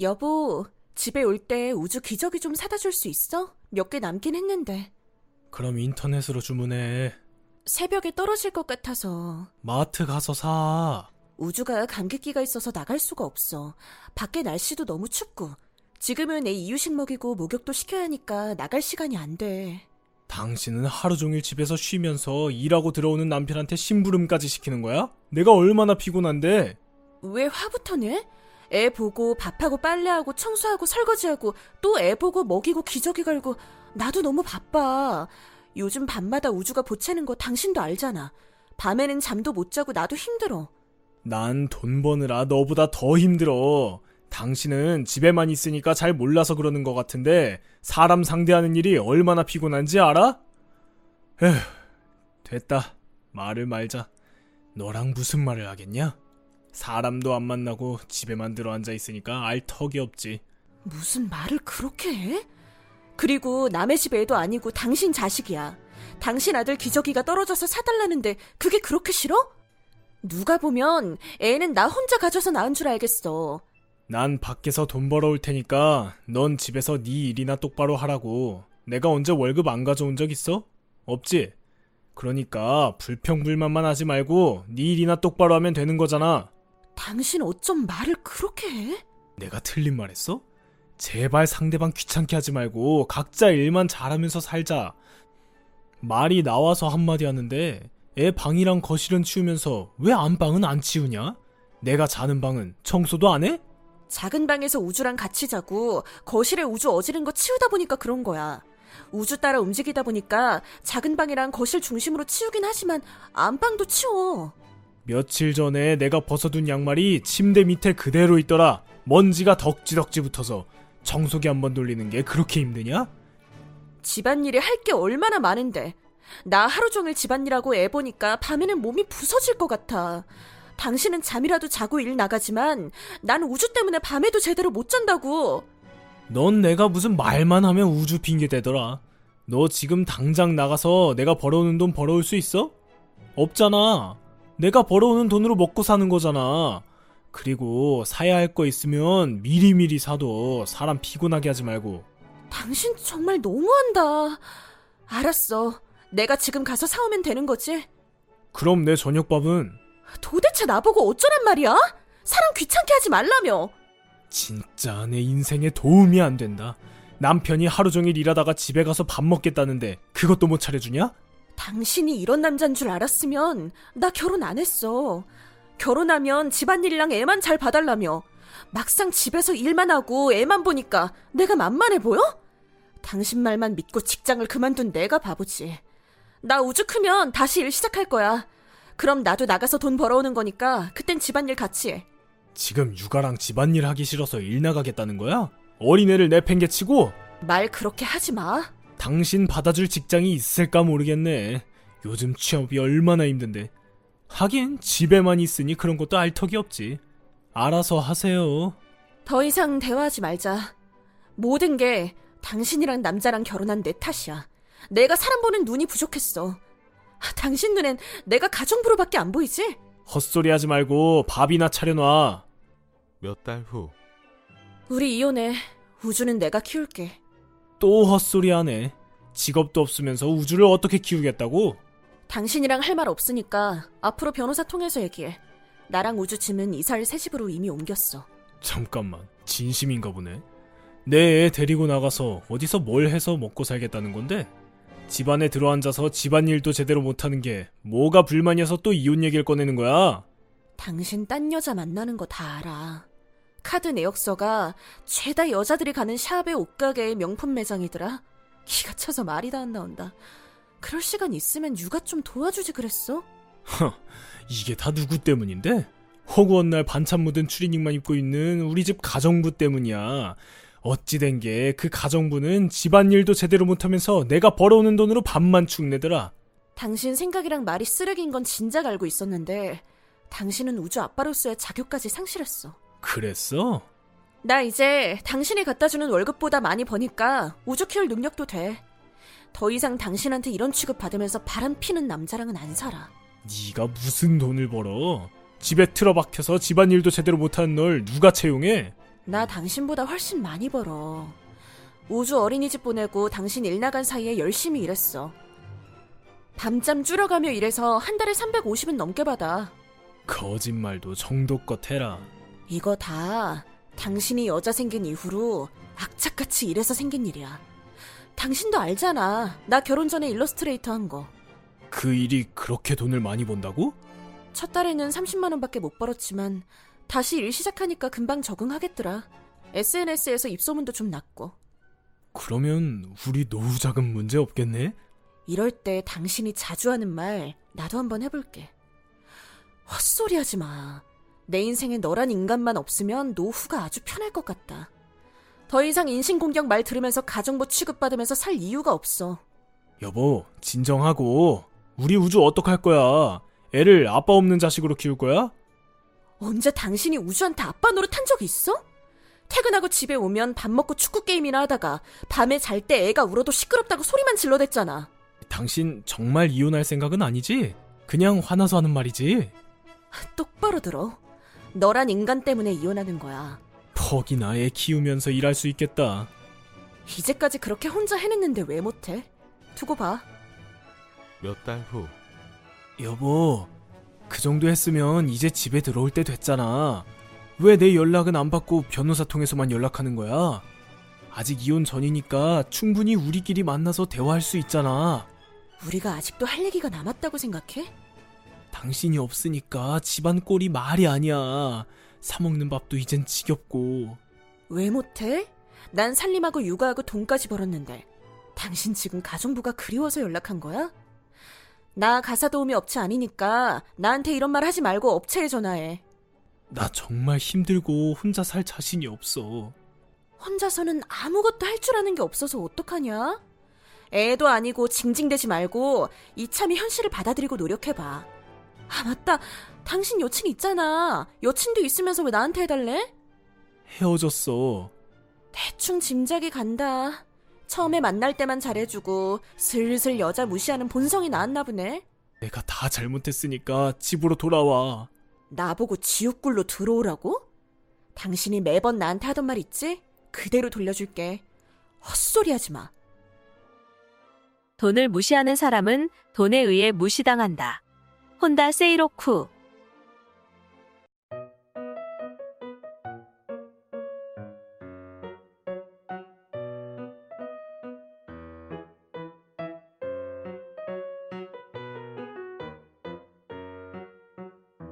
여보, 집에 올 때 우주 기저귀 좀 사다 줄 수 있어? 몇 개 남긴 했는데. 그럼 인터넷으로 주문해. 새벽에 떨어질 것 같아서. 마트 가서 사. 우주가 감기기가 있어서 나갈 수가 없어. 밖에 날씨도 너무 춥고. 지금은 애 이유식 먹이고 목욕도 시켜야 하니까 나갈 시간이 안 돼. 당신은 하루 종일 집에서 쉬면서 일하고 들어오는 남편한테 심부름까지 시키는 거야? 내가 얼마나 피곤한데? 왜 화부터 내? 애 보고 밥하고 빨래하고 청소하고 설거지하고 또 애 보고 먹이고 기저귀 걸고 나도 너무 바빠. 요즘 밤마다 우주가 보채는 거 당신도 알잖아. 밤에는 잠도 못 자고 나도 힘들어. 난 돈 버느라 너보다 더 힘들어. 당신은 집에만 있으니까 잘 몰라서 그러는 것 같은데 사람 상대하는 일이 얼마나 피곤한지 알아? 에휴, 됐다. 말을 말자. 너랑 무슨 말을 하겠냐? 사람도 안 만나고 집에만 들어 앉아 있으니까 알 턱이 없지. 무슨 말을 그렇게 해? 그리고 남의 집 애도 아니고 당신 자식이야. 당신 아들 기저귀가 떨어져서 사달라는데 그게 그렇게 싫어? 누가 보면 애는 나 혼자 가져서 낳은 줄 알겠어. 난 밖에서 돈 벌어올 테니까 넌 집에서 네 일이나 똑바로 하라고. 내가 언제 월급 안 가져온 적 있어? 없지? 그러니까 불평불만만 하지 말고 네 일이나 똑바로 하면 되는 거잖아. 당신 어쩜 말을 그렇게 해? 내가 틀린 말 했어? 제발 상대방 귀찮게 하지 말고 각자 일만 잘하면서 살자. 말이 나와서 한마디 하는데 애 방이랑 거실은 치우면서 왜 안방은 안 치우냐? 내가 자는 방은 청소도 안 해? 작은 방에서 우주랑 같이 자고 거실에 우주 어지른 거 치우다 보니까 그런 거야. 우주 따라 움직이다 보니까 작은 방이랑 거실 중심으로 치우긴 하지만 안방도 치워. 며칠 전에 내가 벗어둔 양말이 침대 밑에 그대로 있더라. 먼지가 덕지덕지 붙어서 청소기 한 번 돌리는 게 그렇게 힘드냐? 집안일이 할 게 얼마나 많은데. 나 하루 종일 집안일하고 애 보니까 밤에는 몸이 부서질 것 같아. 당신은 잠이라도 자고 일 나가지만 난 우주 때문에 밤에도 제대로 못 잔다고. 넌 내가 무슨 말만 하면 우주 핑계 대더라. 너 지금 당장 나가서 내가 벌어오는 돈 벌어올 수 있어? 없잖아. 내가 벌어오는 돈으로 먹고 사는 거잖아. 그리고 사야 할 거 있으면 미리미리 사도 사람 피곤하게 하지 말고. 당신 정말 너무한다. 알았어. 내가 지금 가서 사오면 되는 거지? 그럼 내 저녁밥은? 도대체 나보고 어쩌란 말이야? 사람 귀찮게 하지 말라며. 진짜 내 인생에 도움이 안 된다. 남편이 하루 종일 일하다가 집에 가서 밥 먹겠다는데 그것도 못 차려주냐? 당신이 이런 남잔 줄 알았으면 나 결혼 안 했어. 결혼하면 집안일이랑 애만 잘 봐달라며. 막상 집에서 일만 하고 애만 보니까 내가 만만해 보여? 당신 말만 믿고 직장을 그만둔 내가 바보지. 나 우주 크면 다시 일 시작할 거야. 그럼 나도 나가서 돈 벌어오는 거니까 그땐 집안일 같이 해. 지금 육아랑 집안일 하기 싫어서 일 나가겠다는 거야? 어린애를 내팽개치고? 말 그렇게 하지 마. 당신 받아줄 직장이 있을까 모르겠네. 요즘 취업이 얼마나 힘든데. 하긴 집에만 있으니 그런 것도 알 턱이 없지. 알아서 하세요. 더 이상 대화하지 말자. 모든 게 당신이랑 남자랑 결혼한 내 탓이야. 내가 사람 보는 눈이 부족했어. 당신 눈엔 내가 가정부로밖에 안 보이지? 헛소리 하지 말고 밥이나 차려놔. 몇 달 후. 우리 이혼해. 우주는 내가 키울게. 또 헛소리 하네. 직업도 없으면서 우주를 어떻게 키우겠다고? 당신이랑 할 말 없으니까 앞으로 변호사 통해서 얘기해. 나랑 우주 짐은 이사를 새 집으로 이미 옮겼어. 잠깐만, 진심인가 보네. 내 애 데리고 나가서 어디서 뭘 해서 먹고 살겠다는 건데? 집안에 들어앉아서 집안일도 제대로 못하는 게 뭐가 불만이어서 또 이혼 얘기를 꺼내는 거야? 당신 딴 여자 만나는 거 다 알아. 카드 내역서가 죄다 여자들이 가는 샵의 옷가게의 명품 매장이더라. 기가 차서 말이 다 안 나온다. 그럴 시간 있으면 육아 좀 도와주지 그랬어? 허, 이게 다 누구 때문인데? 허구한 날 반찬 묻은 추리닝만 입고 있는 우리 집 가정부 때문이야. 어찌된 게 그 가정부는 집안일도 제대로 못하면서 내가 벌어오는 돈으로 밥만 축내더라. 당신 생각이랑 말이 쓰레기인 건 진작 알고 있었는데 당신은 우주 아빠로서의 자격까지 상실했어. 그랬어? 나 이제 당신이 갖다 주는 월급보다 많이 버니까 우주 키울 능력도 돼. 더 이상 당신한테 이런 취급 받으면서 바람 피는 남자랑은 안 살아. 네가 무슨 돈을 벌어? 집에 틀어박혀서 집안일도 제대로 못하는 널 누가 채용해? 나 당신보다 훨씬 많이 벌어. 우주 어린이집 보내고 당신 일 나간 사이에 열심히 일했어. 밤잠 줄여가며 일해서 한 달에 350은 넘게 받아. 거짓말도 정도껏 해라. 이거 다 당신이 여자 생긴 이후로 악착같이 일해서 생긴 일이야. 당신도 알잖아. 나 결혼 전에 일러스트레이터 한 거. 그 일이 그렇게 돈을 많이 번다고? 첫 달에는 30만 원밖에 못 벌었지만 다시 일 시작하니까 금방 적응하겠더라. SNS에서 입소문도 좀 났고. 그러면 우리 노후 자금 문제 없겠네? 이럴 때 당신이 자주 하는 말 나도 한번 해볼게. 헛소리 하지 마. 내 인생에 너란 인간만 없으면 노후가 아주 편할 것 같다. 더 이상 인신공격 말 들으면서 가정부 취급받으면서 살 이유가 없어. 여보, 진정하고. 우리 우주 어떡할 거야? 애를 아빠 없는 자식으로 키울 거야? 언제 당신이 우주한테 아빠 노릇한 적 있어? 퇴근하고 집에 오면 밥 먹고 축구 게임이나 하다가 밤에 잘 때 애가 울어도 시끄럽다고 소리만 질러댔잖아. 당신 정말 이혼할 생각은 아니지? 그냥 화나서 하는 말이지? 똑바로 들어. 너란 인간 때문에 이혼하는 거야. 퍽이나 애 키우면서 일할 수 있겠다. 이제까지 그렇게 혼자 해냈는데 왜 못해? 두고 봐. 몇 달 후, 여보, 그 정도 했으면 이제 집에 들어올 때 됐잖아. 왜 내 연락은 안 받고 변호사 통해서만 연락하는 거야? 아직 이혼 전이니까 충분히 우리끼리 만나서 대화할 수 있잖아. 우리가 아직도 할 얘기가 남았다고 생각해? 당신이 없으니까 집안 꼴이 말이 아니야. 사먹는 밥도 이젠 지겹고. 왜 못해? 난 살림하고 육아하고 돈까지 벌었는데 당신 지금 가정부가 그리워서 연락한 거야? 나 가사 도우미 업체 아니니까 나한테 이런 말 하지 말고 업체에 전화해. 나 정말 힘들고 혼자 살 자신이 없어. 혼자서는 아무것도 할 줄 아는 게 없어서 어떡하냐? 애도 아니고 징징대지 말고 이참에 현실을 받아들이고 노력해봐. 아, 맞다. 당신 여친 있잖아. 여친도 있으면서 왜 나한테 해달래? 헤어졌어. 대충 짐작이 간다. 처음에 만날 때만 잘해주고 슬슬 여자 무시하는 본성이 나왔나 보네. 내가 다 잘못했으니까 집으로 돌아와. 나보고 지옥굴로 들어오라고? 당신이 매번 나한테 하던 말 있지? 그대로 돌려줄게. 헛소리 하지 마. 돈을 무시하는 사람은 돈에 의해 무시당한다. 혼다 세이로쿠